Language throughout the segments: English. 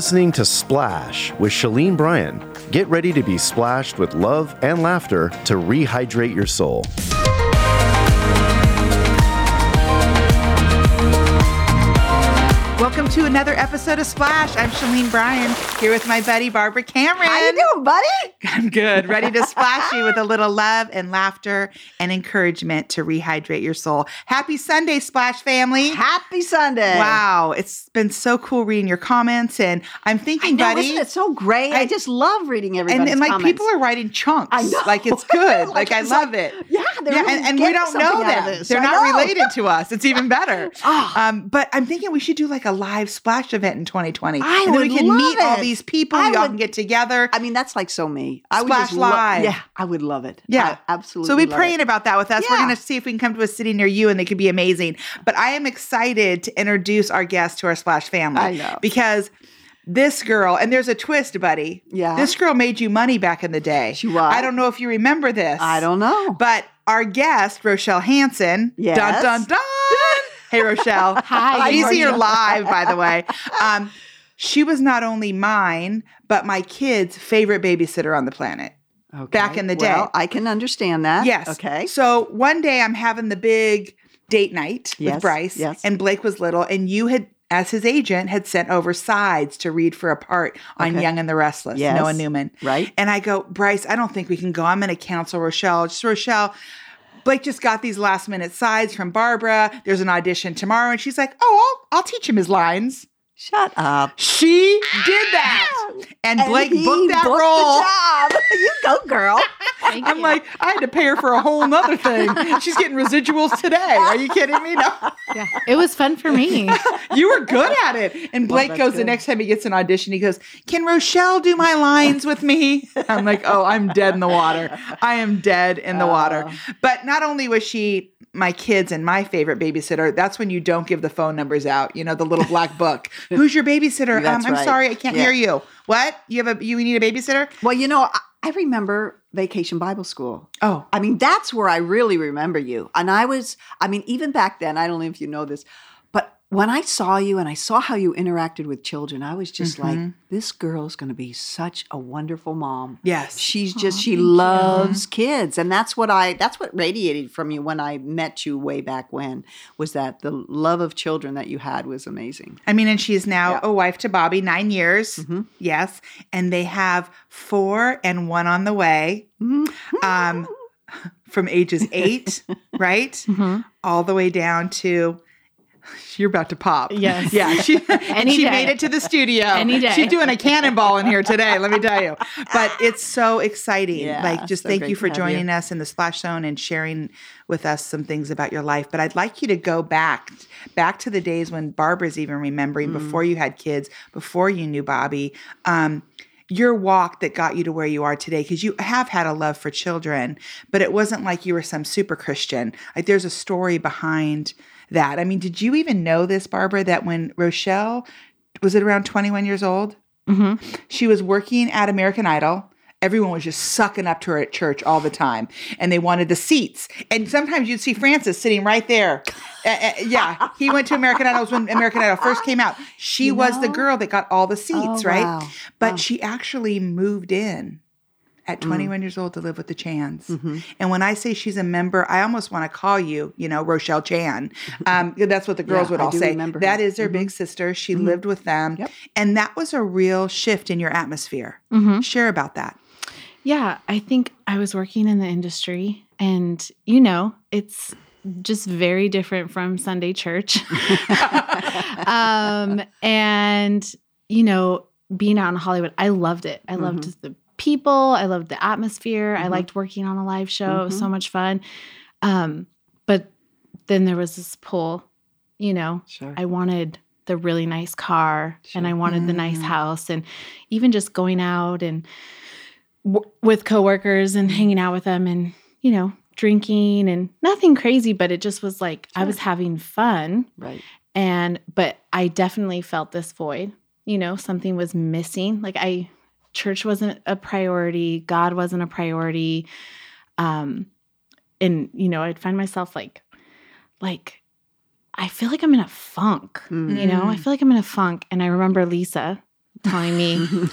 listening to Splash with Shalene Bryan. Get ready to be splashed with love and laughter to rehydrate your soul. Welcome to another episode of Splash. I'm Shalene Bryan here with my buddy Barbara Cameron. How are you doing, buddy? I'm good. Ready to splash you with a little love and laughter and encouragement to rehydrate your soul. Happy Sunday, Splash family. Happy Sunday. Wow, it's been so cool reading your comments and I'm thinking, know, buddy. isn't it so great? I, I- just love reading and, everybody's and like comments. people are writing chunks. I know. Like it's good. like, Like, I love like- it. Yeah, they're yeah, really and, and we don't know something out of them. They're I not know. related to us. It's even better. Ah. Um, but I'm thinking we should do like a live splash event in 2020. I and then we would can love meet all these people. I we all would- can get together. I mean, that's like so me. I would Splash just lo- Live. yeah, I would love it. Yeah. I absolutely. So be praying it. about that with us. We're going to see if we can come to a city near you, and they could be amazing. But I am excited to introduce our guest to our Splash family. I know. because this girl, and there's a twist, buddy. Yeah. this girl made you money back in the day. She was. I don't know if you remember this. I don't know. But our guest, Rochelle Hansen. Yes. Dun dun dun. Hey, Rochelle. Hi, She's here live, by the way. Um, she was not only mine, but my kid's favorite babysitter on the planet. Okay. back in the day. Well, I can understand that. Yes. Okay. So one day I'm having the big date night Yes, with Bryce, yes. and Blake was little, and you had, as his agent, had sent over sides to read for a part on Okay. Young and the Restless, Yes. Noah Newman. Right. And I go, Bryce, I don't think we can go. I'm going to cancel Rochelle. Just Rochelle. Blake just got these last minute sides from Barbara. There's an audition tomorrow, and she's like, "Oh, I'll, I'll teach him his lines." Shut up. She did that, and Blake he booked that booked role. The job. you go, girl. Thank I'm you. like, I had to pay her for a whole nother thing. She's getting residuals today. Are you kidding me? No. yeah, it was fun for me. You were good at it. And Blake that's goes the next time he gets an audition, he goes, Can Rochelle do my lines with me? I'm like, Oh, I'm dead in the water. I am dead in the water. Oh. But not only was she my kids and my favorite babysitter, that's when you don't give the phone numbers out, you know, the little black book. Who's your babysitter? Um, I'm right. sorry, I can't Yeah. hear you. What? You have a you need a babysitter? Well, you know, I, I remember Vacation Bible School. Oh. I mean, that's where I really remember you. And I was, I mean, even back then, I don't know if you know this, when I saw you and I saw how you interacted with children, I was just like, this girl's going to be such a wonderful mom. Yes. She's just, she loves kids. And that's what I, that's what radiated from you when I met you way back when, was that the love of children that you had was amazing. I mean, and she's now Yeah. a wife to Bobby, nine years. Mm-hmm. Yes. And they have four and one on the way. Mm-hmm. Um, from ages eight, right? Mm-hmm. All the way down to you're about to pop. Yes. Yeah. She, Any she day. made it to the studio. Any day. She's doing a cannonball in here today, let me tell you. But it's so exciting. Yeah, like, just so thank you for have you. joining us in the Splash Zone and sharing with us some things about your life. But I'd like you to go back, back to the days when Barbara's even remembering Mm. before you had kids, before you knew Bobby. Um, your walk that got you to where you are today because you have had a love for children but it wasn't like you were some super christian like there's a story behind that i mean did you even know this barbara that when rochelle was it around 21 years old Mhm. she was working at american idol everyone was just sucking up to her at church all the time and they wanted the seats and sometimes you'd see francis sitting right there Uh, uh, yeah he went to american idol when american idol first came out she You was the girl that got all the seats Oh, right wow. but Wow. she actually moved in. At 21 years old to live with the Chans. Mm-hmm. And when I say she's a member, I almost want to call you, you know, Rochelle Chan. Um, that's what the girls Yeah, would all say. That is their big sister. She lived with them. Yep. And that was a real shift in your atmosphere. Mhm. Share about that. Yeah, I think I was working in the industry, and you know, it's just very different from Sunday church. um, and you know, being out in Hollywood, I loved it. I loved the people. I loved the atmosphere. I Mhm. liked working on a live show. It was so much fun. Um, but then there was this pull. You know, Sure. I wanted the really nice car and I Sure. wanted the nice Mm. house and even just going out and w- with coworkers and hanging out with them and you know drinking and nothing crazy but it just was like I was having fun right. and but I definitely felt this void you know something was missing like I church wasn't a priority God wasn't a priority um and you know I'd find myself like like I feel like I'm in a funk Mm. you know i Mm. feel like i'm in a funk and i remember lisa telling me,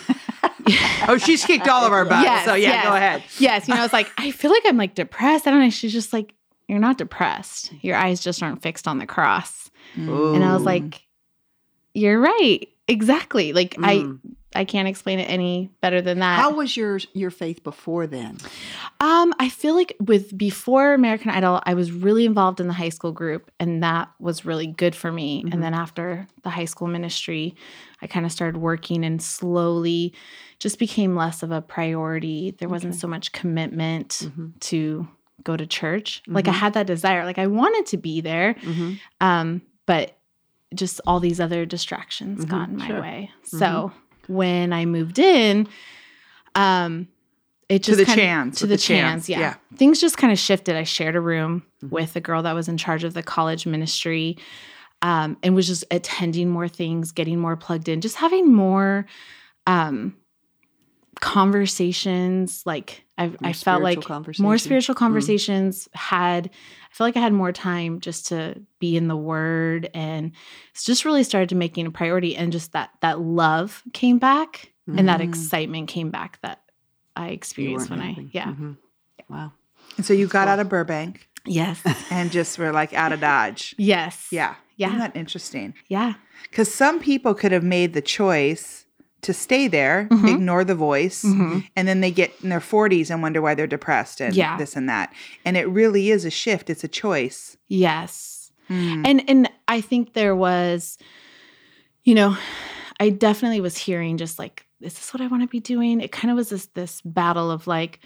Oh, she's kicked all of our butts. Yes, so yeah, yes. go ahead. yes, you know, I was like, I feel like I'm like depressed. I don't know. She's just like, you're not depressed. Your eyes just aren't fixed on the cross. And I was like, you're right. Exactly. Like Mm. I I can't explain it any better than that. how was your your faith before then? Um, I feel like with before American Idol, I was really involved in the high school group, and that was really good for me. Mhm. And then after the high school ministry, I kind of started working and slowly just became less of a priority. There wasn't Okay. so much commitment Mhm. to go to church. Like I Mhm. had that desire, like I wanted to be there, Mhm. um, but just all these other distractions Mhm, got in my sure. way. So when I moved in, um, it To just the kinda- Chans, to the, the Chans, Chans, yeah. yeah. Things just kind of shifted. I shared a room Mhm. with a girl that was in charge of the college ministry, um, and was just attending more things, getting more plugged in, just having more um, conversations. Like I, I felt like more spiritual Mm. conversations. Had I felt like I had more time just to be in the Word, and it's just really started to making a priority. And just that that love came back, and that Mm. excitement came back that I experienced when having. I yeah Mhm. Wow. And so you got out of Burbank yes and just were like out of Dodge. yes Yeah. Yeah. Isn't that interesting? yeah Because some people could have made the choice to stay there, Mhm. ignore the voice, Mhm. and then they get in their 40s and wonder why they're depressed and Yeah. this and that. And it really is a shift. It's a choice. yes Mm. and and I think there was you know I definitely was hearing just like is this what I want to be doing it kind of was this this battle of like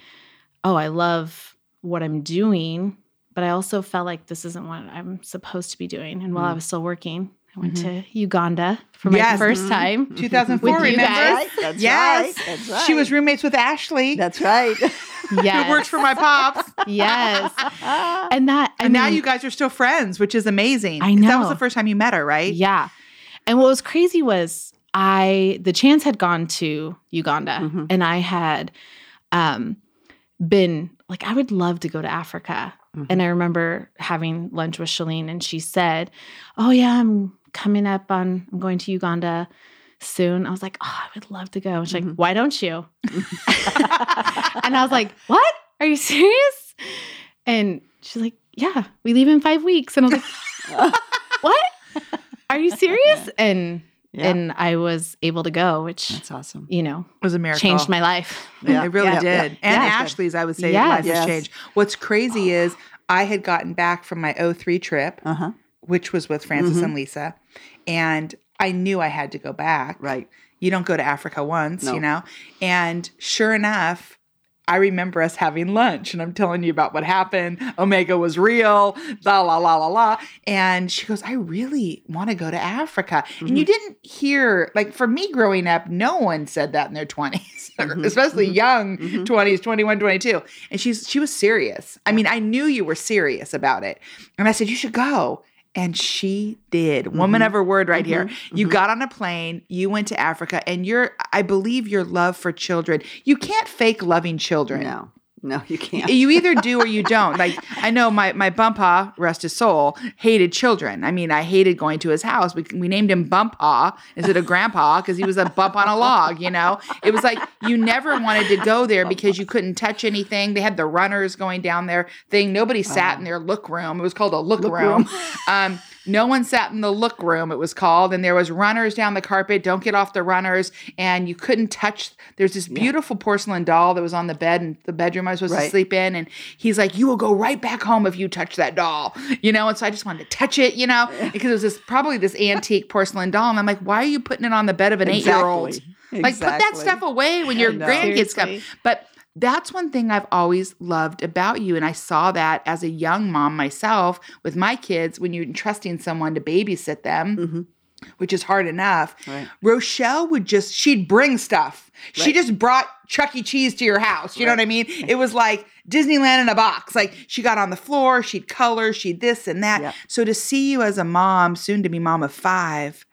oh I love what I'm doing but I also felt like this isn't what I'm supposed to be doing and while I Mm. was still working I went Mhm. to Uganda for my Yes. first Mhm. time 2004, With you remember? guys. That's Yes. right. That's right. She was roommates with Ashley, That's right. yes who works for my pops. yes and that I and now you guys are still friends, which is amazing. I 'Cause That was the first time you met her, right? Yeah. And what was crazy was I the Chans had gone to Uganda Mhm. and I had um been like I would love to go to Africa. Mhm. And I remember having lunch with Shalene and she said, "Oh yeah, I'm coming up on I'm going to Uganda soon." I was like, "Oh, I would love to go." And she's Mhm. like, "Why don't you?" and I was like, "What? Are you serious?" And she's like, "Yeah, we leave in 5 weeks." And I was like, "What? Are you serious?" And Yeah. and I was able to go, which That's awesome. you know It was a miracle. changed my life. Yeah. It really Yeah. did. Yeah. And Yeah. Ashley's, I would say, Yes. life Yes. has changed. What's crazy is I had gotten back from my 03 trip, Uh huh. Which was with Francis Mhm. and Lisa, and I knew I had to go back. Right. You don't go to Africa once, No. you know? And sure enough, I remember us having lunch and I'm telling you about what happened. Omega was real, la la la la la. And she goes, I really want to go to Africa. And Mm-hmm. you didn't hear, like for me growing up, no one said that in their 20s, or Mhm. especially Mhm. young Mhm. 20s, 21, 22. And she's she was serious. I mean, I knew you were serious about it. And I said, You should go. And she did. Woman Mhm. of her word right here. Mhm. You Mhm. got on a plane, you went to Africa, and your I believe your love for children. You can't fake loving children. No. No, you can't. You either do or you don't. Like I know my my bumpa, rest his soul, hated children. I mean, I hated going to his house. We, we named him Bumpa instead of Grandpa because he was a bump on a log. You know, it was like you never wanted to go there because you couldn't touch anything. They had the runners going down there thing. Nobody sat in their look room. It was called a look, Look room. room. um, no one sat in the look room. It was called, and there was runners down the carpet. Don't get off the runners, and you couldn't touch. There's this beautiful porcelain doll that was on the bed in the bedroom I was supposed to sleep in, and he's like, "You will go right back home if you touch that doll," you know. And so I just wanted to touch it, you know, because it was this probably this antique porcelain doll, and I'm like, "Why are you putting it on the bed of an eight year old?" Exactly. Like, put that stuff away when your know. grandkids come. But that's one thing I've always loved about you. And I saw that as a young mom myself with my kids when you're entrusting someone to babysit them, Mhm. which is hard enough. Right. Rochelle would just, she'd bring stuff. She just brought Chuck E. Cheese to your house. You know what I mean? It was like Disneyland in a box. Like she got on the floor, she'd color, she'd this and that. Yep. So to see you as a mom, soon to be mom of five,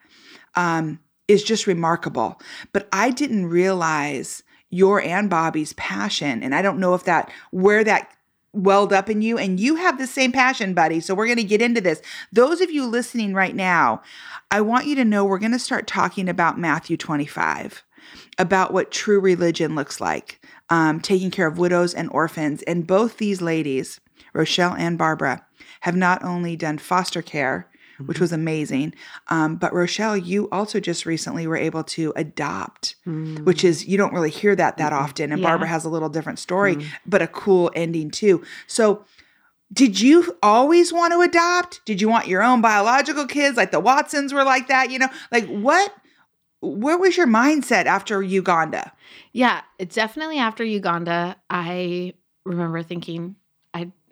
um, is just remarkable. But I didn't realize your and Bobby's passion, and I don't know if that where that welled up in you. And you have the same passion buddy. So we're going to get into this. Those of you listening right now i want you to know we're going to start talking about matthew 25 about what true religion looks like um, taking care of widows and orphans. And both these ladies rochelle and barbara have not only done foster care which mm-hmm. was amazing. Um, but Rochelle, you also just recently were able to adopt, mm. which is you don't really hear that that mm-hmm. often. And Yeah. Barbara has a little different story, mm. but a cool ending too. So. Did you always want to adopt? Did you want your own biological kids like the Watsons were like that? You know, like what? Where was your mindset after Uganda? Yeah, it's definitely after Uganda. I remember thinking,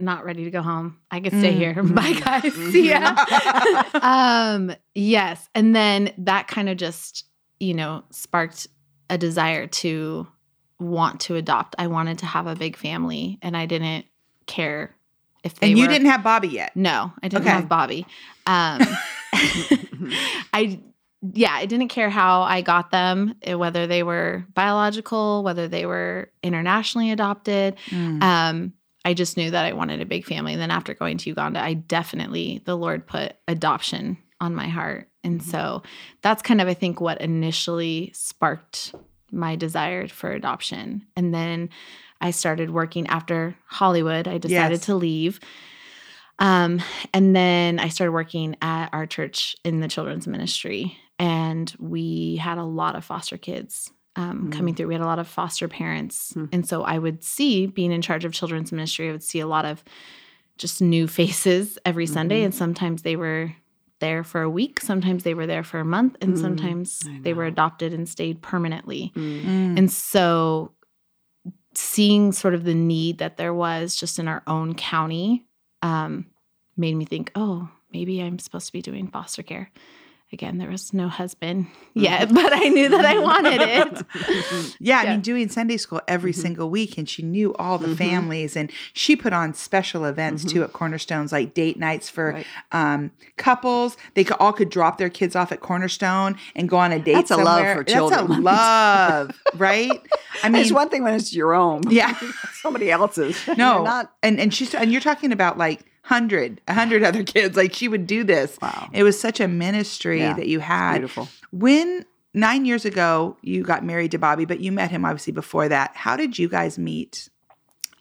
not ready to go home. I could stay Mm, here. mm, Bye, guys. See ya. um, yes. And then that kind of just, you know, sparked a desire to want to adopt. I wanted to have a big family and I didn't care if they And you were- didn't have Bobby yet. No, I didn't Okay. have Bobby. Um, I yeah, I didn't care how I got them, eh, whether they were biological, whether they were internationally adopted. Mm. Um, I just knew that I wanted a big family. And then after going to Uganda, I definitely the Lord put adoption on my heart, and Mm-hmm. so that's kind of I think what initially sparked my desire for adoption. And then I started working after Hollywood. I decided Yes. to leave. Um, and then I started working at our church in the children's ministry, and we had a lot of foster kids um, Mm. coming through. We had a lot of foster parents, Mm. and so I would see, being in charge of children's ministry, I would see a lot of just new faces every Sunday, Mhm. and sometimes they were there for a week, sometimes they were there for a month, and Mm, sometimes they were adopted and stayed permanently. Mm. Mm. And so seeing sort of the need that there was just in our own county um, made me think, oh, maybe I'm supposed to be doing foster care. Again, there was no husband yet, but I knew that I wanted it. Yeah, I mean, doing Sunday school every Mhm. single week, and she knew all the Mhm. families, and she put on special events Mhm. too at Cornerstones, like date nights for Right. um, couples. They could, all could drop their kids off at Cornerstone and go on a date. That's a love for children, That's a love, right? I mean, it's one thing when it's your own. yeah, Somebody else's. no, not. and and she's and you're talking about like hundred, a hundred other kids. Like she would do this. Wow. It was such a ministry Yeah, that you had. Beautiful. When nine years ago you got married to Bobby, but you met him obviously before that. How did you guys meet?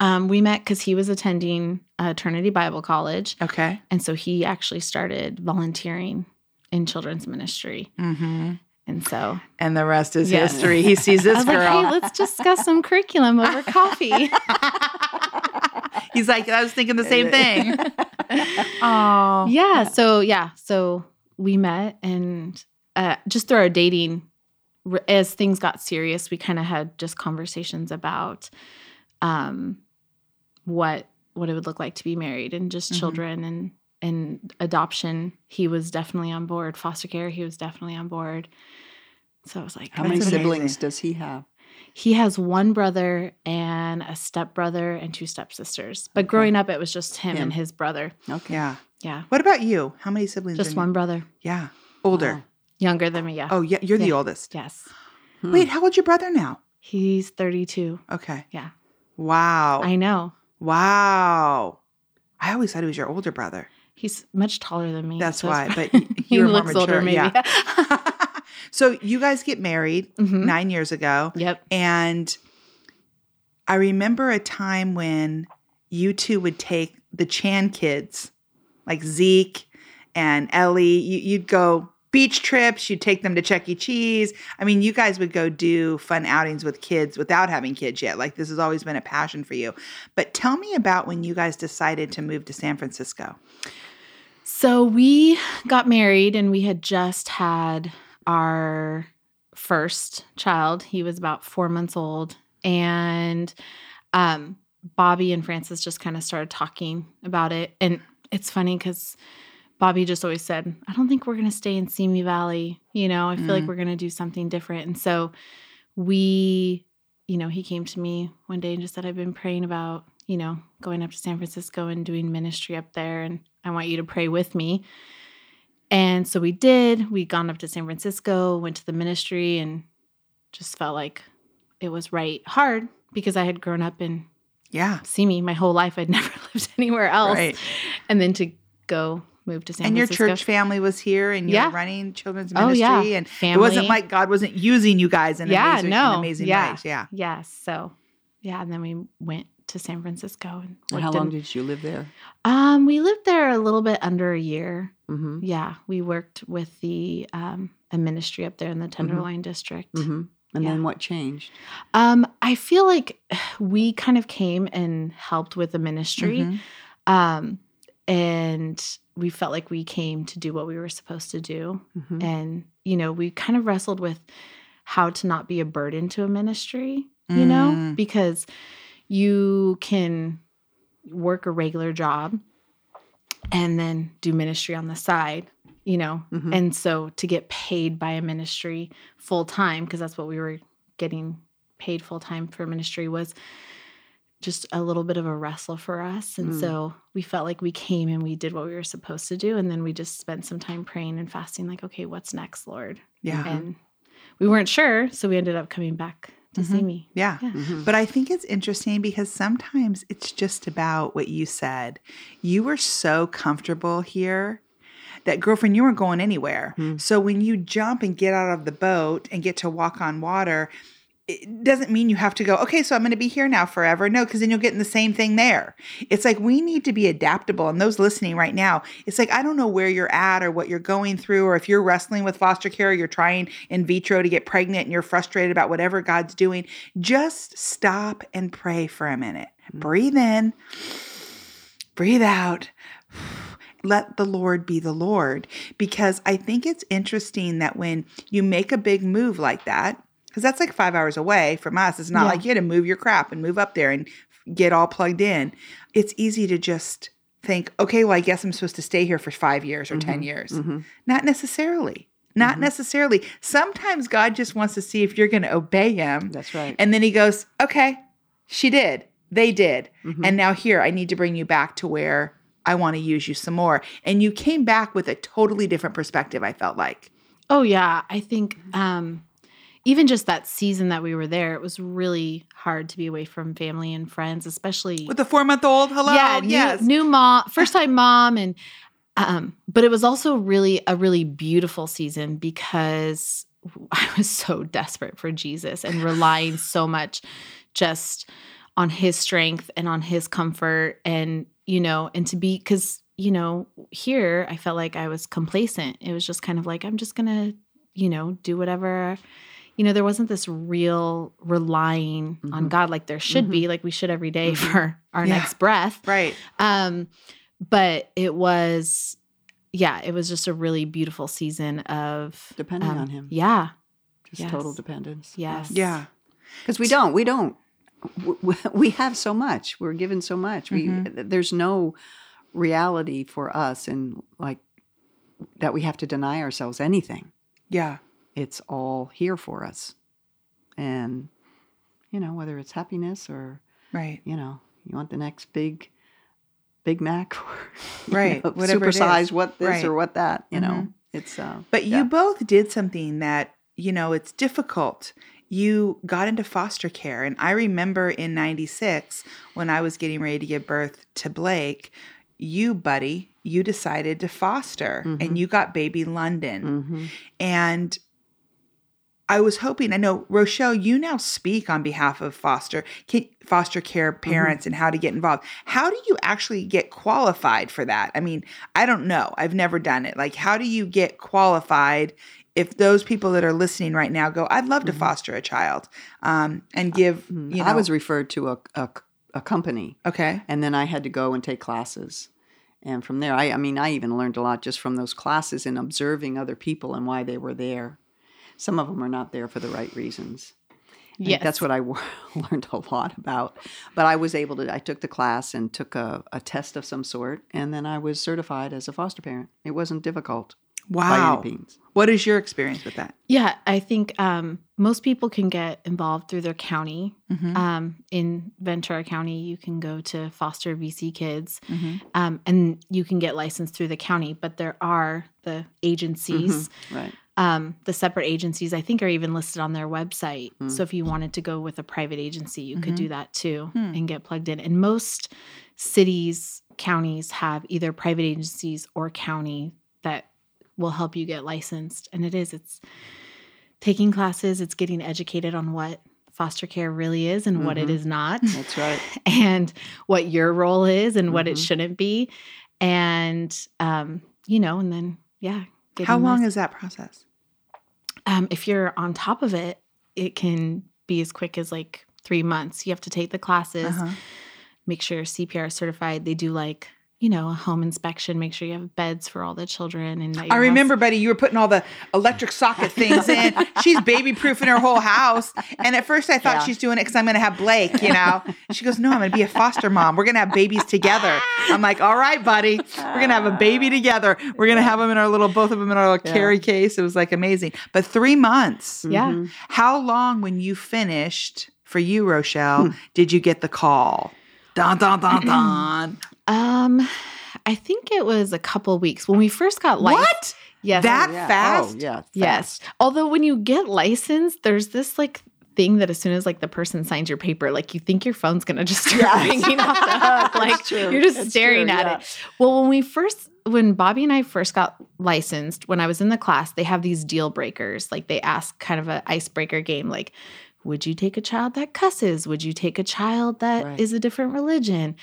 Um, we met because he was attending uh, Trinity Bible College. Okay. And so he actually started volunteering in children's ministry. Mm-hmm. And so And the rest is Yes. history. He sees I this was girl. like, hey, let's discuss some curriculum over coffee. He's like, I was thinking the same thing. Oh, yeah. So yeah. So we met and uh, just through our dating, as things got serious, we kind of had just conversations about um, what what it would look like to be married and just Mhm. children and and adoption. He was definitely on board. Foster care. He was definitely on board. So I was like, How That's many amazing. siblings does he have? He has one brother and a stepbrother and two stepsisters. But Okay. growing up, it was just him, Him. and his brother. Okay. Yeah. Yeah, What about you? How many siblings? just are you- one brother, Yeah. Older. Wow. younger than me. Yeah. Oh, yeah. You're the oldest. yes. Hmm. Wait, how old's your brother now? He's 32. Okay. Yeah. Wow. I know. wow. I always thought he was your older brother. He's much taller than me. That's so why. But he you're more looks older, maybe. Yeah. so you guys get married Mhm. nine years ago. Yep. And I remember a time when you two would take the Chan kids, like Zeke and Ellie. You, you'd go beach trips, you'd take them to Chuck E. Cheese. I mean, you guys would go do fun outings with kids without having kids yet. Like, this has always been a passion for you. But tell me about when you guys decided to move to San Francisco. So we got married and we had just had our first child. He was about four months old. And um, Bobby and Francis just kind of started talking about it. And it's funny because Bobby just always said, I don't think we're going to stay in Simi Valley. You know, I feel like Mm. we're going to do something different. And so we, you know, he came to me one day and just said, I've been praying about, you know, going up to San Francisco and doing ministry up there. And I want you to pray with me. And so we did. We'd gone up to San Francisco, went to the ministry, and just felt like it was right. Hard because I had grown up in Yeah. Simi my whole life. I'd never lived anywhere else. Right. And then to go move to San Francisco. and your church family was here and you Yeah. were running children's ministry, Oh, yeah. and Family. it wasn't like God wasn't using you guys in Yeah, amazing, no. in amazing Yeah. ways. Yeah. Yes. So yeah, and then we went to San Francisco and, And how long in- did you live there? um we lived there a little bit under a year. Mm-hmm. Yeah. We worked with the um a ministry up there in the Tenderloin district. Mm-hmm. And Yeah. then what changed? Um, I feel like we kind of came and helped with the ministry. Mhm. Um, and we felt like we came to do what we were supposed to do. Mhm. And, you know, we kind of wrestled with how to not be a burden to a ministry, you know, Mm. because you can work a regular job and then do ministry on the side, you know. Mhm. And so to get paid by a ministry full time, because that's what we were getting paid full time for ministry, was just a little bit of a wrestle for us. And Mm. so we felt like we came and we did what we were supposed to do. And then we just spent some time praying and fasting, like, okay, what's next, Lord? Yeah. And we weren't sure. So we ended up coming back to see Mhm. me. Yeah. Yeah. Mhm. But I think it's interesting because sometimes it's just about what you said. You were so comfortable here that, girlfriend, you weren't going anywhere. Hmm. So when you jump and get out of the boat and get to walk on water, it doesn't mean you have to go, okay, so I'm going to be here now forever. No, because then you'll get in the same thing there. It's like we need to be adaptable. And those listening right now, it's like, I don't know where you're at or what you're going through, or if you're wrestling with foster care, you're trying in vitro to get pregnant and you're frustrated about whatever God's doing. Just stop and pray for a minute. Mm. Breathe in, breathe out. Let the Lord be the Lord. Because I think it's interesting that when you make a big move like that, because that's like five hours away from us, it's not Yeah. like you had to move your crap and move up there and get all plugged in. It's easy to just think, okay, well, I guess I'm supposed to stay here for five years or 10 years. Mhm. Not necessarily. Not necessarily. Sometimes God just wants to see if you're going to obey Him. That's right. And then He goes, okay, she did. They did. Mhm. And now here, I need to bring you back to where I want to use you some more. And you came back with a totally different perspective, I felt like. Oh yeah, I think um even just that season that we were there, it was really hard to be away from family and friends, especially With the four month old, hello. yeah, new, yes. new mom, first time mom, and um, but it was also really a really beautiful season because I was so desperate for Jesus and relying so much just on His strength and on His comfort, and you know, and to be because you know here I felt like I was complacent. It was just kind of like I'm just gonna you know do whatever you know, there wasn't this real relying on Mhm. God like there should be, like we should every day Mhm. for our Yeah. next breath. right. Um, but it was, yeah, it was just a really beautiful season of Depending um, on him. Yeah. Just total dependence. Yes. Yeah. Because we don't. We don't. w- w- We have so much. We're given so much. We Mhm. there's no reality for us and like that we have to deny ourselves anything. Yeah. It's all here for us. And you know, whether it's happiness or, Right. you know, you want the next big Big Mac or Right, know, whatever supersize what this Right. or what that, you know. Mhm. It's uh But you both did something that, you know, it's difficult. You got into foster care. And I remember in 96, when I was getting ready to give birth to Blake, you, buddy, you decided to foster Mhm. and you got baby London. Mhm. And I was hoping, I know, Rochelle, you now speak on behalf of foster foster care parents and how to get involved. How do you actually get qualified for that? I mean, I don't know. I've never done it. Like, how do you get qualified if those people that are listening right now go, I'd love to Mhm. foster a child um, and give, Mhm. you know, I was referred to a, a a company okay. and then I had to go and take classes. And from there, I, I mean, I even learned a lot just from those classes and observing other people and why they were there. Some of them are not there for the right reasons. I think Yes. That's what I w- learned a lot about. But I was able to, I took the class and took a, a test of some sort, and then I was certified as a foster parent. It wasn't difficult by Wow. any. What is your experience with that? Yeah, I think um, most people can get involved through their county. Mhm. Um, in Ventura County, you can go to Foster VC Kids, Mhm. um, and you can get licensed through the county. But there are the agencies Right. Um, the separate agencies, I think, are even listed on their website. Hmm. So if you wanted to go with a private agency, you could Mhm. do that too Hmm. and get plugged in. And most cities, counties have either private agencies or county that will help you get licensed. And it is, it's taking classes, it's getting educated on what foster care really is and what it Mhm. is not That's right. and what your role is and what it Mhm. shouldn't be and um you know and then yeah How long is that process? Um if you're on top of it it can be as quick as like three months you have to take the classes Uh-huh. make sure you're cpr certified they do like you know a home inspection make sure you have beds for all the children and I house- remember, Betty, you were putting all the electric socket things in. She's baby proofing her whole house. And at first I thought Yeah. she's doing it because I'm going to have Blake, you know? She goes, No, I'm going to be a foster mom. We're going to have babies together. I'm like, All right, buddy. We're going to have a baby together. We're going to have them in our little, both of them in our little Yeah. carry case. It was like amazing. But three months. yeah Mhm. How long, when you finished for you, Hmm. Rochelle, did you get the call? Dun, dun, dun, dun. um i think it was a couple weeks when we first got licensed what? yes That Oh, yeah. fast? Oh, yeah. Yes. Although when you get licensed, there's this like thing that as soon as like the person signs your paper, like you think your phone's gonna just start Yes. ringing off the hook. Like true. you're just That's staring true, at yeah. it. Well, when we first when Bobby and I first got licensed, when I was in the class, they have these deal breakers. Like they ask kind of an icebreaker game, like, would you take a child that cusses? Would you take a child that is Right. a different religion?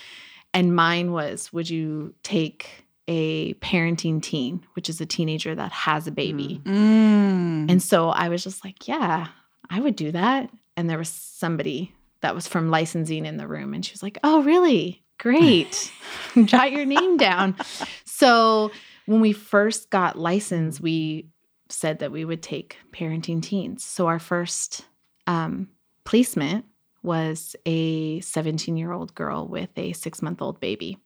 And mine was, would you take a parenting teen, which is a teenager that has a baby? Mm. And so I was just like, yeah, I would do that. And there was somebody that was from licensing in the room. And she was like, oh, really? Great. Jot your name down. So when we first got licensed, we said that we would take parenting teens. So our first um, placement was a 17 year old girl with a six month old baby.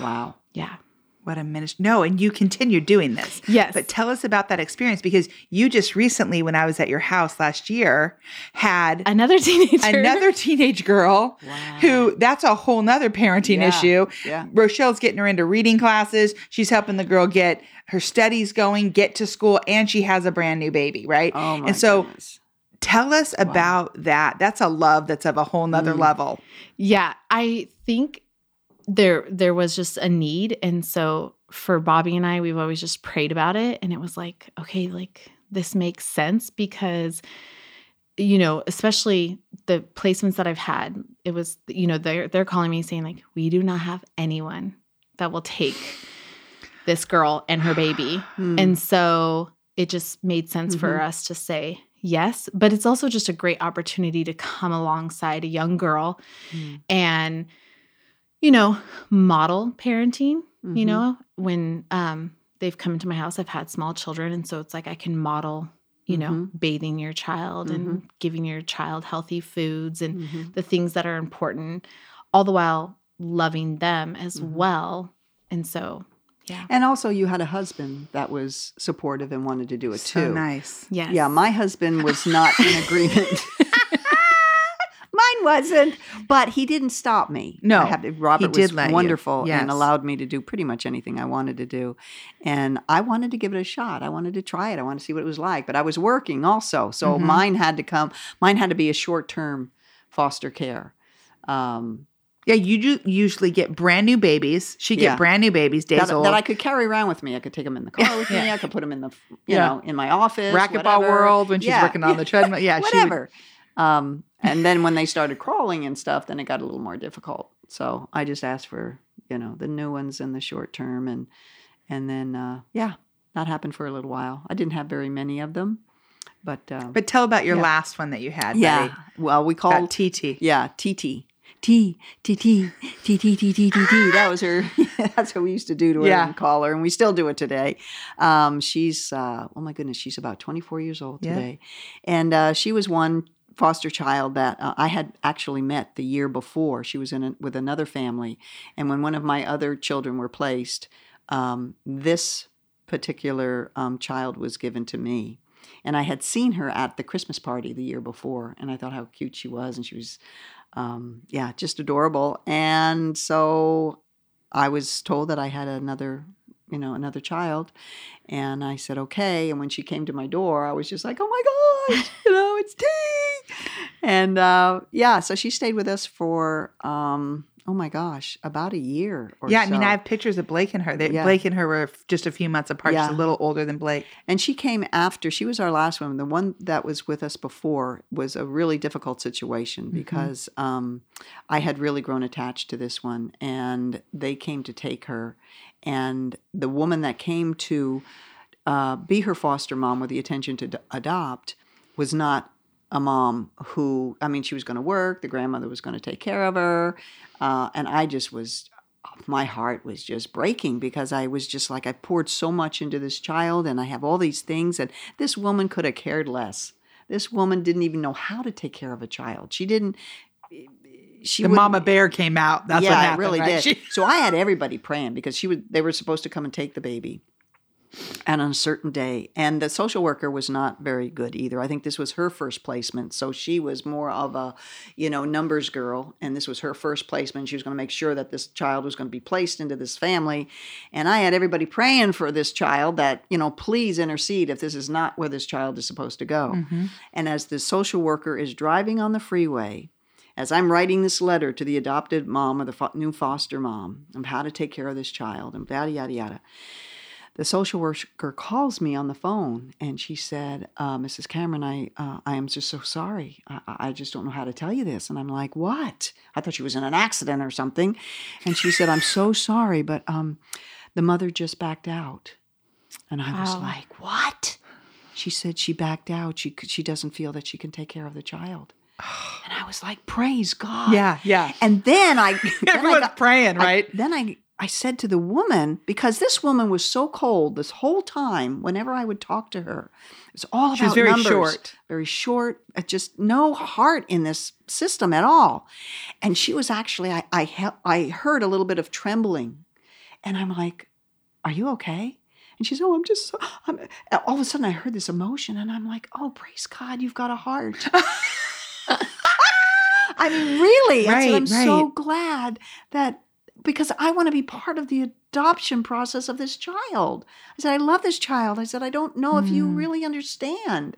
Wow. Yeah. What a minute. No, and you continued doing this. Yes. But tell us about that experience because you just recently, when I was at your house last year, had another teenager. another teenage girl Wow. who that's a whole nother parenting Yeah. issue. Yeah. Rochelle's getting her into reading classes. She's helping the girl get her studies going, get to school, and she has a brand new baby, right? Oh my and so goodness. Tell us about that. That's a love that's of a whole nother Mm. level. Yeah, I think there there was just a need and so for Bobby and I we've always just prayed about it and it was like okay like this makes sense because you know especially the placements that I've had it was you know they're they're calling me saying like we do not have anyone that will take this girl and her baby Hmm. and so it just made sense for Mhm. us to say yes. But it's also just a great opportunity to come alongside a young girl Hmm. and, you know, model parenting. You Mhm. know, when um, they've come into my house, I've had small children. And so it's like I can model, you know, Mhm. bathing your child and giving your child healthy foods and Mhm. the things that are important, all the while loving them as Mhm. well. And so, yeah. And also, you had a husband that was supportive and wanted to do it So too. nice. Yes. Yeah, my husband was not in agreement. Mine wasn't, but he didn't stop me. No, I have to- Robert did was wonderful Yes. and allowed me to do pretty much anything I wanted to do, and I wanted to give it a shot. I wanted to try it. I wanted to see what it was like. But I was working also, so Mhm. mine had to come. Mine had to be a short term foster care. Um, Yeah, you do usually get brand new babies. She get Yeah. brand new babies, days that, old. that I could carry around with me. I could take them in the car with me. Yeah. I could put them in the, you Yeah. know, in my office. Racquetball world when she's working on the treadmill. Yeah, would- whatever. um, and then when they started crawling and stuff, then it got a little more difficult. So I just asked for you know the new ones in the short term, and and then uh, yeah, that happened for a little while. I didn't have very many of them, but uh, But tell about your Yeah. last one that you had. yeah, Betty. well we About called TT. yeah TT. T T T T T T T T T. That was her. That's what we used to do to her Yeah. and call her, and we still do it today. Um, she's uh, oh my goodness, she's about twenty four years old Yeah. today, and uh, she was one foster child that uh, I had actually met the year before. She was in a, with another family, and when one of my other children were placed, um, this particular um, child was given to me. And I had seen her at the Christmas party the year before, and I thought how cute she was, and she was, um, yeah, just adorable. And so I was told that I had another you know, another child. And I said, okay. And when she came to my door, I was just like, oh my gosh, you know, it's T. And uh, yeah, so she stayed with us for, um, oh my gosh, about a year or yeah, I mean. I have pictures of Blake and her. They, Yeah. Blake and her were just a few months apart. She's Yeah. a little older than Blake. And she came after. She was our last one. The one that was with us before was a really difficult situation because um, I had really grown attached to this one, and they came to take her. And the woman that came to uh, be her foster mom with the intention to d- adopt was not a mom who, I mean, she was going to work. The grandmother was going to take care of her, uh, and I just was my heart was just breaking because I was just like, I poured so much into this child and I have all these things, and this woman could have cared less. This woman didn't even know how to take care of a child. She didn't. She The mama bear came out. That's yeah, what happened. it really right? did. So I had everybody praying because she would. They were supposed to come and take the baby, and on a certain day, and the social worker was not very good either. I think this was her first placement, so she was more of a, you know, numbers girl, and this was her first placement. She was going to make sure that this child was going to be placed into this family, and I had everybody praying for this child that you know, please intercede if this is not where this child is supposed to go. Mm-hmm. And as the social worker is driving on the freeway, as I'm writing this letter to the adopted mom or the fo- new foster mom of how to take care of this child and yada, yada, yada, the social worker calls me on the phone and she said, uh, Mrs. Cameron, I, uh, I am just so sorry. I, I just don't know how to tell you this. And I'm like, what? I thought she was in an accident or something. And she said, I'm so sorry, but um, the mother just backed out. And I was Wow. like, what? She said she backed out. She, she doesn't feel that she can take care of the child. And I was like, praise God. yeah, yeah. And then I, then I Everyone's got- praying, I- right? then I, I said to the woman, because this woman was so cold this whole time, whenever I would talk to her, it's all about She was very numbers. short. Very short, uh, just no heart in this system at all. And she was actually, I, I, I heard a little bit of trembling. And I'm like, Are you okay? And she said, Oh, I'm just so, I'm, all of a sudden I heard this emotion and I'm like, Oh, praise God, you've got a heart. I mean, really. I said, Right, I'm so glad that because I want to be part of the adoption process of this child. I said, I love this child. I said, I don't know if you Mm. really understand.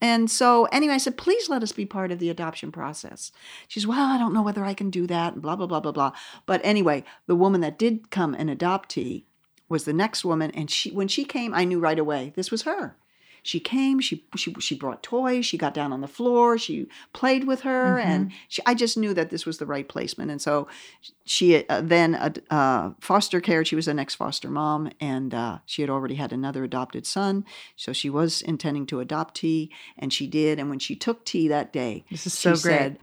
And so, anyway, I said, please let us be part of the adoption process. She She's, well, I don't know whether I can do that, and blah, blah, blah, blah, blah. But anyway, the woman that did come an adoptee was the next woman. And she, when she came, I knew right away this was her. She came, she, she, she brought toys, she got down on the floor, she played with her, and she, I just knew that this was the right placement. And so she uh, then uh, uh, foster care, she was the next foster mom, and uh, she had already had another adopted son. So she was intending to adopt T, and she did. And when she took T that day, This is she so great. said,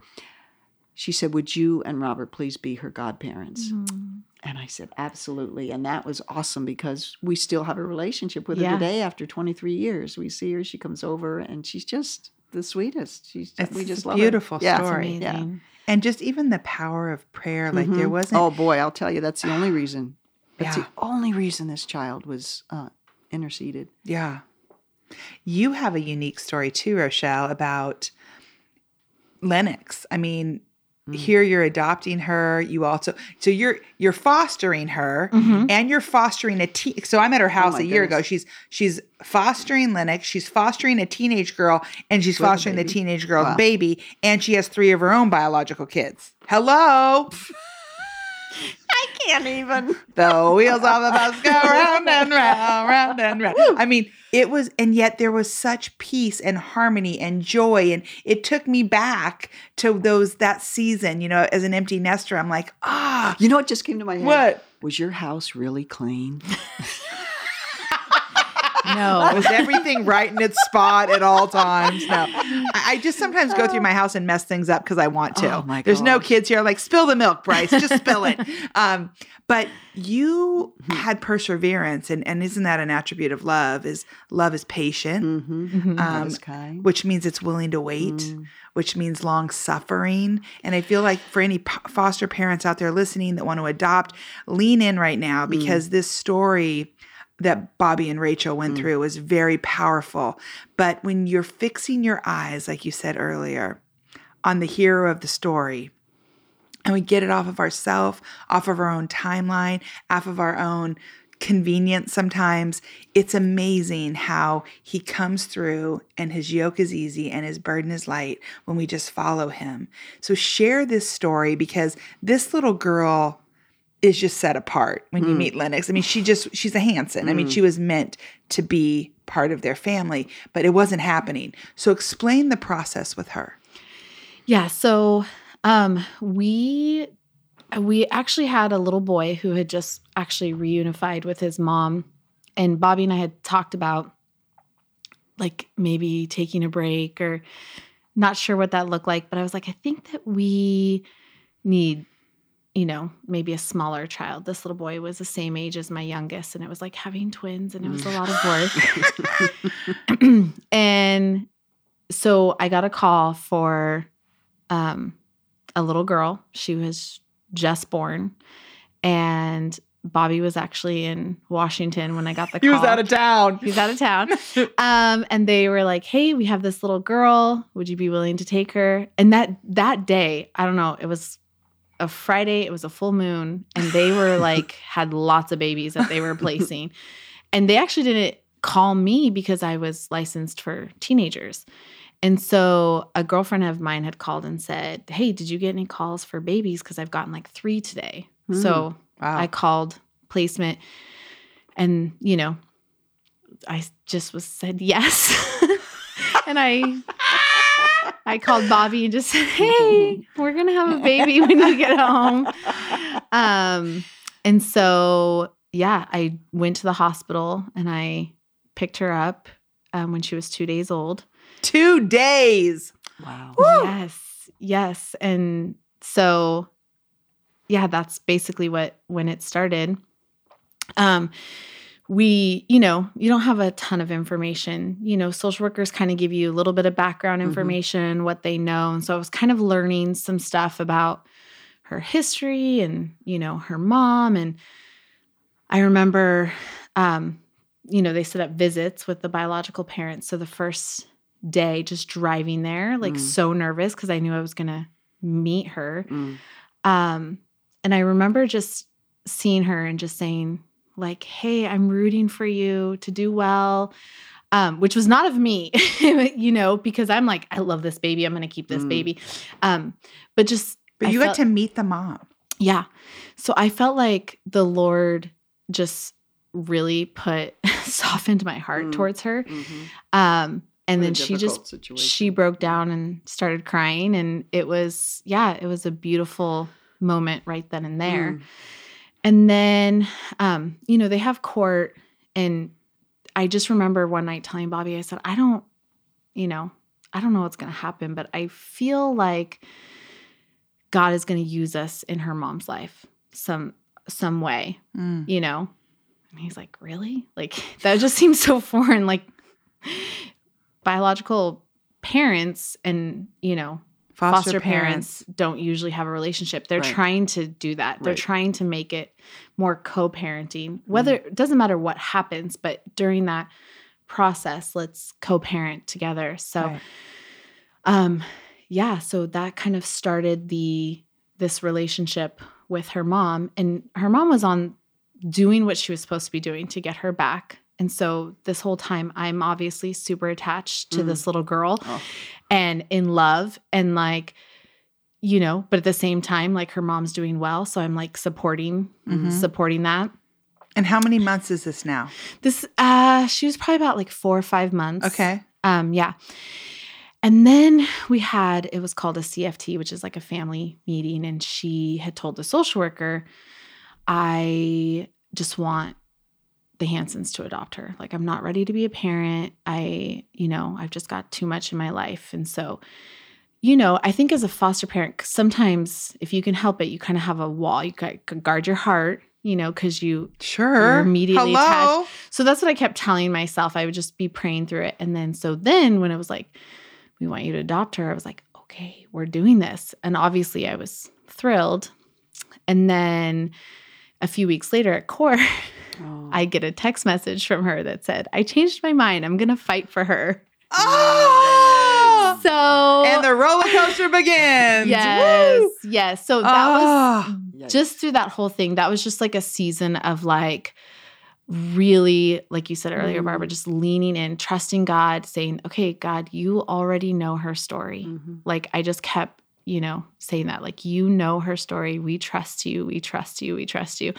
she said, Would you and Robert please be her godparents? Mm-hmm. And I said, Absolutely. And that was awesome because we still have a relationship with her today after 23 years. We see her, she comes over, and she's just the sweetest. She's It's we just love beautiful her. Yeah. Story. amazing. Yeah. And just even the power of prayer. Like there Mhm. wasn't. Oh boy, I'll tell you, that's the only reason. That's Yeah. the only reason this child was uh, interceded. Yeah. You have a unique story too, Rochelle, about Lennox. I mean, Mm. here you're adopting her. You also so you're you're fostering her Mhm. and you're fostering a teen. So I'm at her house Mm-hmm. Oh a year ago. She's she's fostering Lennox. She's fostering a teenage girl, and she's With fostering the teenage girl's Wow. baby, and she has three of her own biological kids. Hello. I can't even. The wheels of the bus go round and round, round and round. I mean, it was, and yet there was such peace and harmony and joy. And it took me back to those, that season, you know, as an empty nester. I'm like, ah, You know what just came to my head? what? Was your house really clean? No. Was everything right in its spot at all times? No. I, I just sometimes go through my house and mess things up because I want to. Oh, my There's no kids here. I'm like, spill the milk, Bryce. Just spill it. Um, but you Mm-hmm. had perseverance, and, and isn't that an attribute of love? Is love is patient, Mm-hmm. Mhm. um, was kind. which means it's willing to wait, Mm. which means long suffering. And I feel like for any p- foster parents out there listening that want to adopt, lean in right now Mm. because this story that Bobby and Rachel went Mm. through was very powerful. But when you're fixing your eyes, like you said earlier, on the hero of the story, and we get it off of ourself, off of our own timeline, off of our own convenience sometimes. It's amazing how he comes through and his yoke is easy and his burden is light when we just follow him. So share this story because this little girl is just set apart when you meet Lennox. I mean, she just she's a Hansen. I mean, she was meant to be part of their family, but it wasn't happening. So explain the process with her. Yeah, so um we we actually had a little boy who had just actually reunified with his mom and Bobby and I had talked about like maybe taking a break or not sure what that looked like, but I was like I think that we need you know, maybe a smaller child. This little boy was the same age as my youngest, and it was like having twins, and it was a lot of work. and so I got a call for um, a little girl. She was just born, and Bobby was actually in Washington when I got the call. He was out of town. He was out of town. um, and they were like, "Hey, we have this little girl. Would you be willing to take her?" And that that day, I don't know, it was a Friday. It was a full moon, and they were like had lots of babies that they were placing, and they actually didn't call me because I was licensed for teenagers. And so a girlfriend of mine had called and said, "Hey, did you get any calls for babies? Because I've gotten like three today." Hmm. So Wow. I called placement and you know I just was said yes. and I I called Bobby and just said, "Hey, we're going to have a baby when you get home." Um and so yeah, I went to the hospital and I picked her up um, when she was 2 days old. Two days. Wow. Yes. Yes. And so yeah, that's basically what when it started. Um we, you know, you don't have a ton of information. You know, social workers kind of give you a little bit of background Mhm. information, what they know. And so I was kind of learning some stuff about her history and, you know, her mom and I remember um you know, they set up visits with the biological parents. So the first day just driving there, like Mm. so nervous because I knew I was going to meet her. Mm. Um, and I remember just seeing her and just saying, like, hey, I'm rooting for you to do well. Um, which was not of me, you know, because I'm like, I love this baby. I'm gonna keep this Mm. baby. Um, but just But I you felt- got to meet the mom. yeah. So I felt like the Lord just really put softened my heart Mm. towards her. Mhm. Um, and What then she just situation. she broke down and started crying and it was yeah it was a beautiful moment right then and there Mm. And then um you know they have court and i just remember one night telling bobby i said i don't you know i don't know what's going to happen but i feel like god is going to use us in her mom's life some some way Mm. you know? And he's like really? Like that just seems so foreign. Like biological parents and you know foster, parents. don't usually have a relationship they're Right. trying to do that they're Right. trying to make it more co-parenting whether it doesn't matter what happens but during that process let's co-parent together so Right. um yeah so that kind of started the this relationship with her mom and her mom was on doing what she was supposed to be doing to get her back and so this whole time i'm obviously super attached to Mm. this little girl Oh. and in love and like you know but at the same time like her mom's doing well so i'm like supporting Mhm. supporting that And how many months is this now? this uh she was probably about like four or five months Okay. um, yeah. And then we had it was called a CFT, which is like a family meeting, and she had told the social worker, I just want the Hansens to adopt her. Like I'm not ready to be a parent. I, you know, I've just got too much in my life. And so, you know, I think as a foster parent, sometimes if you can help it, you kind of have a wall. You guard your heart, you know, because you Sure. You're immediately Hello. so that's what I kept telling myself. I would just be praying through it. And then, so then when it was like, we want you to adopt her, I was like, okay, we're doing this. And obviously I was thrilled. And then a few weeks later at court, Oh. I get a text message from her that said, I changed my mind. I'm going to fight for her. Oh. So, and the roller coaster begins. yes, Woo. yes. So that was Ah. Just through that whole thing, that was just like a season of like, really, like you said earlier, Mm. Barbara, just leaning in, trusting God, saying, okay, God, you already know her story. Mhm. Like I just kept, you know, saying that, like, you know her story. We trust you. We trust you. We trust you.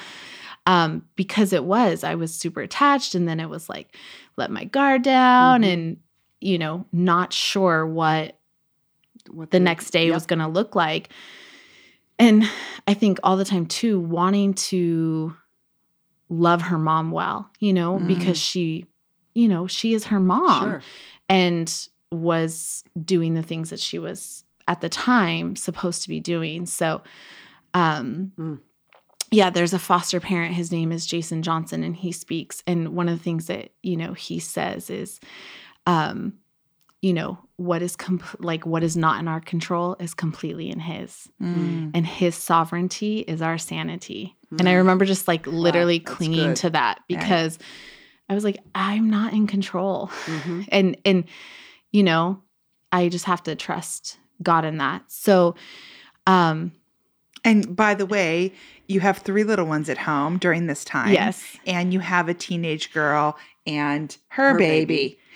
Um, because it was, I was super attached. And then it was like, let my guard down Mhm. and, you know, not sure what What the next day yep. was going to look like. And I think all the time too, wanting to love her mom well, you know, Mhm. because she, you know, she is her mom Sure. and was doing the things that she was at the time supposed to be doing. So, um, Mm. Yeah, there's a foster parent. His name is Jason Johnson, and he speaks. And one of the things that you know he says is, um, you know, what is com- like what is not in our control is completely in His, Mm. and His sovereignty is our sanity. And I Mhm. remember just like literally that's clinging good. to that Right. because I was like, I'm not in control Mhm. and and you know i just have to trust god in that so um And by the way, you have three little ones at home during this time. yes And you have a teenage girl and her, Her baby.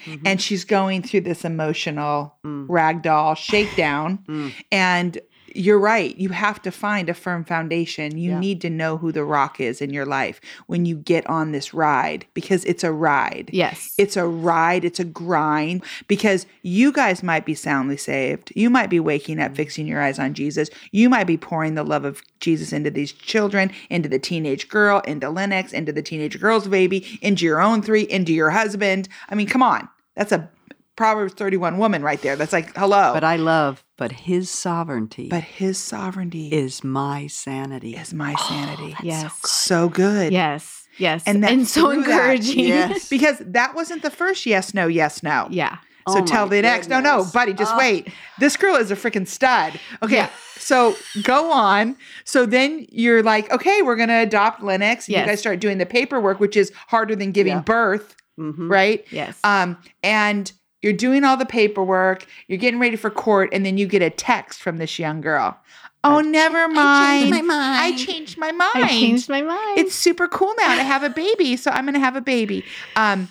baby. Mhm. And she's going through this emotional Mm. ragdoll shakedown. Mm. And you're right. You have to find a firm foundation. You Yeah. need to know who the rock is in your life when you get on this ride because it's a ride. yes It's a ride, it's a grind because you guys might be soundly saved. You might be waking up, mm. fixing your eyes on Jesus. You might be pouring the love of Jesus into these children, into the teenage girl, into Lennox, into the teenage girl's baby, into your own three, into your husband. I mean, come on. That's a Proverbs 31 woman right there. That's like, hello. But I love, but his sovereignty But his sovereignty is my sanity. is my sanity. yes so good. yes yes And and, so through that. encouraging Yes. Because that wasn't the first yes, no, yes, no. yeah So Oh tell my the next. No, no, buddy, just Oh. wait. This girl is a freaking stud. Okay. Yeah. So go on. So then you're like, okay, we're going to adopt Lennox. You Yes. guys start doing the paperwork, which is harder than giving Yeah. birth, Mhm. right? yes Um, and you're doing all the paperwork, you're getting ready for court, and then you get a text from this young girl. Oh, never mind. I changed my mind. i changed my mind It's super cool now to have a baby, so I'm going to have a baby. Um,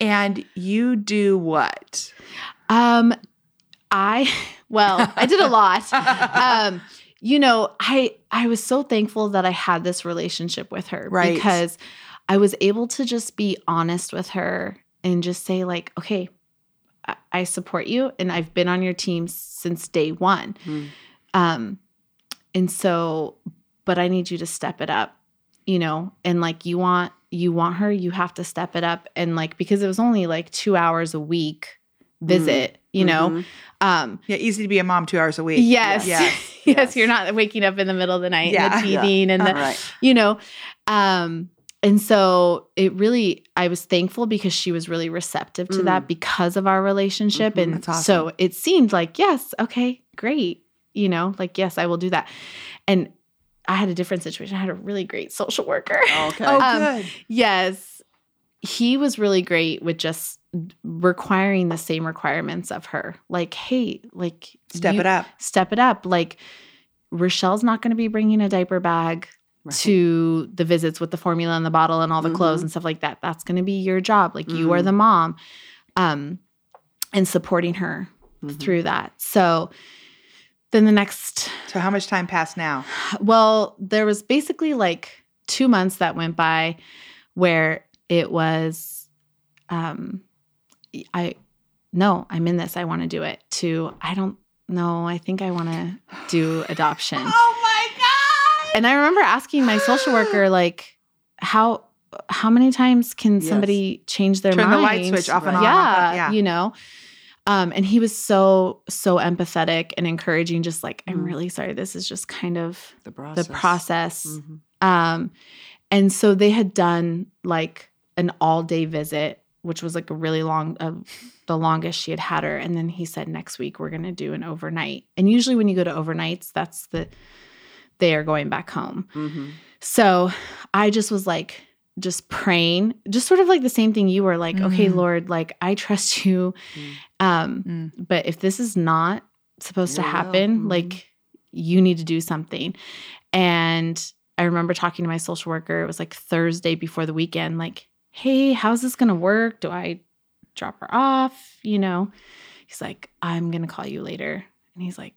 and you do what? um i well i did a lot um you know i i was so thankful that i had this relationship with her Right. because i was able to just be honest with her and just say like okay I- support you and i've been on your team since day one Mm. um and so but i need you to step it up you know and like you want you want her you have to step it up and like because it was only like two hours a week visit you know Mhm. um Yeah, easy to be a mom two hours a week. yes Yes. yes, Yes. you're not waking up in the middle of the night Yeah. and the teething and the right. you know um and so it really i was thankful because she was really receptive to that because of our relationship Mhm. and awesome. so it seemed like yes okay great you know like yes i will do that and i had a different situation i had a really great social worker Okay. Oh, Um, good. yes he was really great with just requiring the same requirements of her like hey like Step you- it up. step it up like rochelle's not going to be bringing a diaper bag Right. to the visits with the formula and the bottle and all the clothes Mhm. and stuff like that that's going to be your job like you are Mhm. the mom um and supporting her Mhm. through that so then the next So how much time passed now? well there was basically like two months that went by where it was um i no i'm in this i want to do it to i don't know i think i want to do adoption Oh! And i remember asking my social worker like how how many times can Yes. somebody change their Turn mind the light switch off and on, yeah, off yeah. you know um and he was so so empathetic and encouraging just like i'm Mm. really sorry this is just kind of the process. the process Mhm. um and so they had done like an all day visit which was like a really long uh, the longest she had had her and then he said next week we're going to do an overnight and usually when you go to overnights that's the they are going back home Mhm. so i just was like just praying just sort of like the same thing you were like okay Mhm. lord like i trust you Mm. um Mm. but if this is not supposed to happen Mhm. like you need to do something and i remember talking to my social worker it was like thursday before the weekend like hey, how's this going to work? Do I drop her off? You know, he's like, I'm going to call you later. And he's like,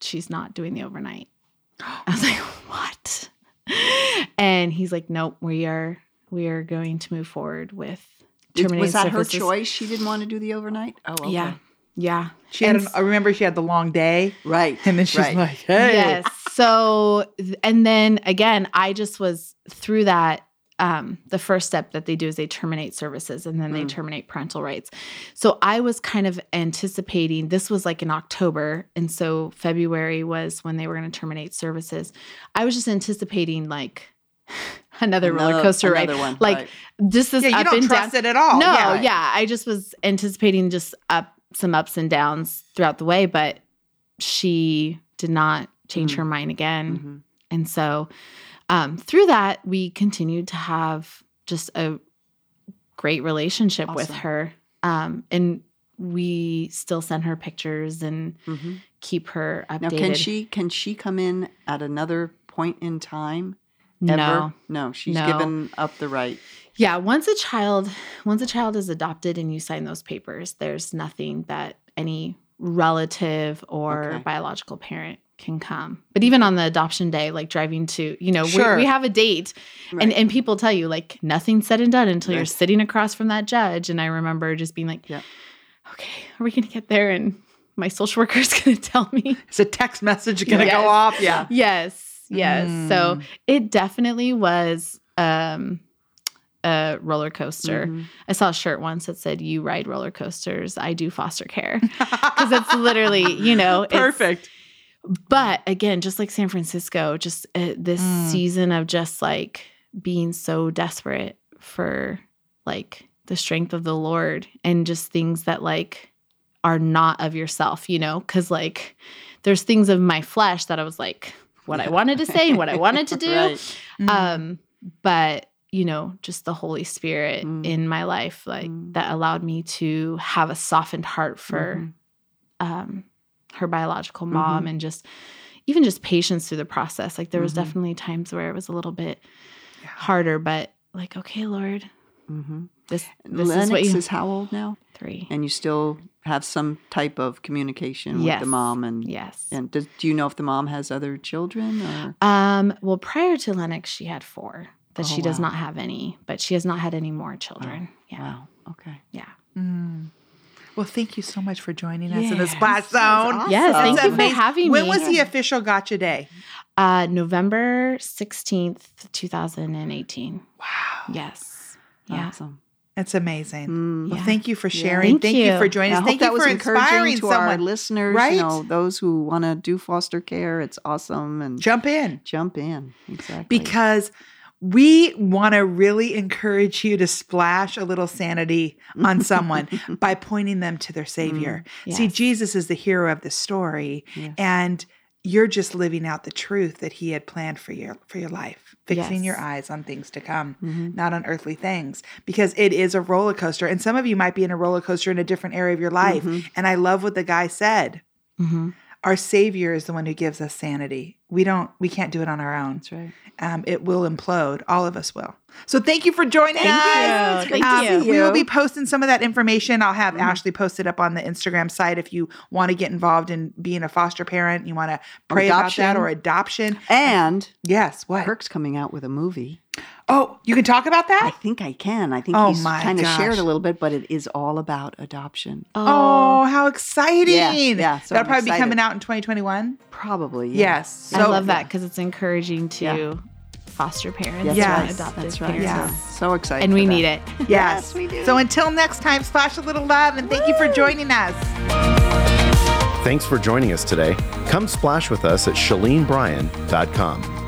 she's not doing the overnight. I was like, what? And he's like, nope, we are we are going to move forward with terminating was that services. her choice? She didn't want to do the overnight. Oh, okay. Yeah, yeah. She had. An, I remember she had the long day, right. and then she's right. like, "Hey, Yes. So, th- and then again, I just was through that. Um, the first step that they do is they terminate services and then they Mm. terminate parental rights. So I was kind of anticipating this was like in October. And so February was when they were going to terminate services. I was just anticipating like another roller coaster ride. another one, Like right. just this yeah, you up don't and down. trust it at all." No, yeah, yeah. I just was anticipating just up some ups and downs throughout the way, but she did not change Mhm. her mind again. Mhm. And so um, through that, we continued to have just a great relationship with her. Um, and we still send her pictures and Mhm. keep her updated. Now, can she can she come in at another point in time? Ever? No. no, she's No. given up the right. Yeah, once a child once a child is adopted and you sign those papers, there's nothing that any relative or Okay. biological parent can come. But even on the adoption day, like driving to, you know, Sure. we, we have a date and Right. and people tell you like nothing's said and done until you're sitting across from that judge. And I remember just being like, Yeah. okay, are we gonna get there? And my social worker is gonna tell me. Is a text message going to Yes. go off? Yeah. Yes, yes. So Mm. it definitely was um a roller coaster. Mhm. I saw a shirt once that said, "You ride roller coasters, I do foster care," because it's literally, you know, it's- perfect. But again, just like San Francisco, just uh, this Mm. season of just like being so desperate for like the strength of the Lord and just things that like are not of yourself, you know, because like there's things of my flesh that I was like, what I wanted to say and what I wanted to do. Right. Mm. Um, but you know, just the Holy Spirit Mm. in my life, like Mm. that allowed me to have a softened heart for Mhm. um her biological mom and just even just patience through the process. Like there was Mhm. definitely times where it was a little bit Yeah. harder, but like, okay, Lord, Mhm. this this Lennox is what you is how old now? three. And you still have some type of communication with the mom, and Yes. and does, do you know if the mom has other children or? Um, well, prior to Lennox, she had four that Oh, she does wow. not have any, but she has not had any more children. Yeah. Wow. Okay. Yeah. Mm. Well, thank you so much for joining us in the Yes, Splash Zone. awesome. Yes, thank It's you for having When me. When was the official gotcha day? Uh, November 16th, 2018. Wow. Yes. Yeah. Awesome. That's amazing. Mm. Well, Yeah. thank you for Yeah. sharing. Thank Thank, you. you. for joining us. hope Thank that you was for encouraging inspiring to our someone. listeners. right? You know, those who want to do foster care. It's awesome and Jump in jump in. Exactly. because we want to really encourage you to splash a little sanity on someone by pointing them to their Savior. See, Yes. Jesus is the hero of the story, Yes. and you're just living out the truth that He had planned for your for your life, fixing your eyes on things to come. Mhm. not on earthly things because it is a roller coaster and some of you might be in a roller coaster in a different area of your life Mhm. and i love what the guy said hmm our savior is the one who gives us sanity we don't we can't do it on our own That's right. um, it will implode all of us will so thank you for joining Thank us you. Thank Um, you. we will be posting some of that information i'll have Mhm. ashley post it up on the instagram site if you want to get involved in being a foster parent you want to pray about that adoption. or adoption And yes what Kirk's coming out with a movie. oh you can talk about that? I think I can. I think Oh he's kind of shared a little bit, but it is all about adoption. Oh, how exciting! Yeah, yeah, so That'll I'm probably be coming out in 2021. Probably. yeah. Yes. I love that because it's encouraging to Yeah. foster parents, That's Yes. and right. adopted That's right. parents, Yes. So excited. and we that. need it. Yes. we do. So until next time, splash a little love and thank you for joining us. Thanks for joining us today. Come splash with us at ShaleneBryan.com.